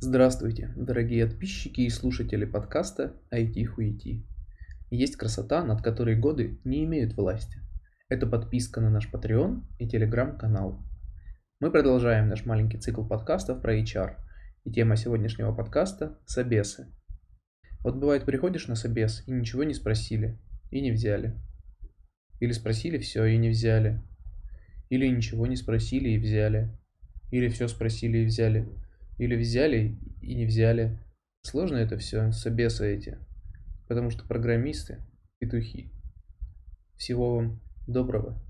Здравствуйте, дорогие подписчики и слушатели подкаста IT Хуити. Есть красота, над которой годы не имеют власти. Это подписка на наш Patreon и телеграм-канал. Мы продолжаем наш маленький цикл подкастов про HR. И тема сегодняшнего подкаста – собесы. Вот бывает, приходишь на собес и ничего не спросили, и не взяли. Или спросили все и не взяли. Или ничего не спросили и взяли. Или все спросили и взяли. Или взяли и не взяли. Сложно это все, собесы эти. Потому что программисты – петухи. Всего вам доброго.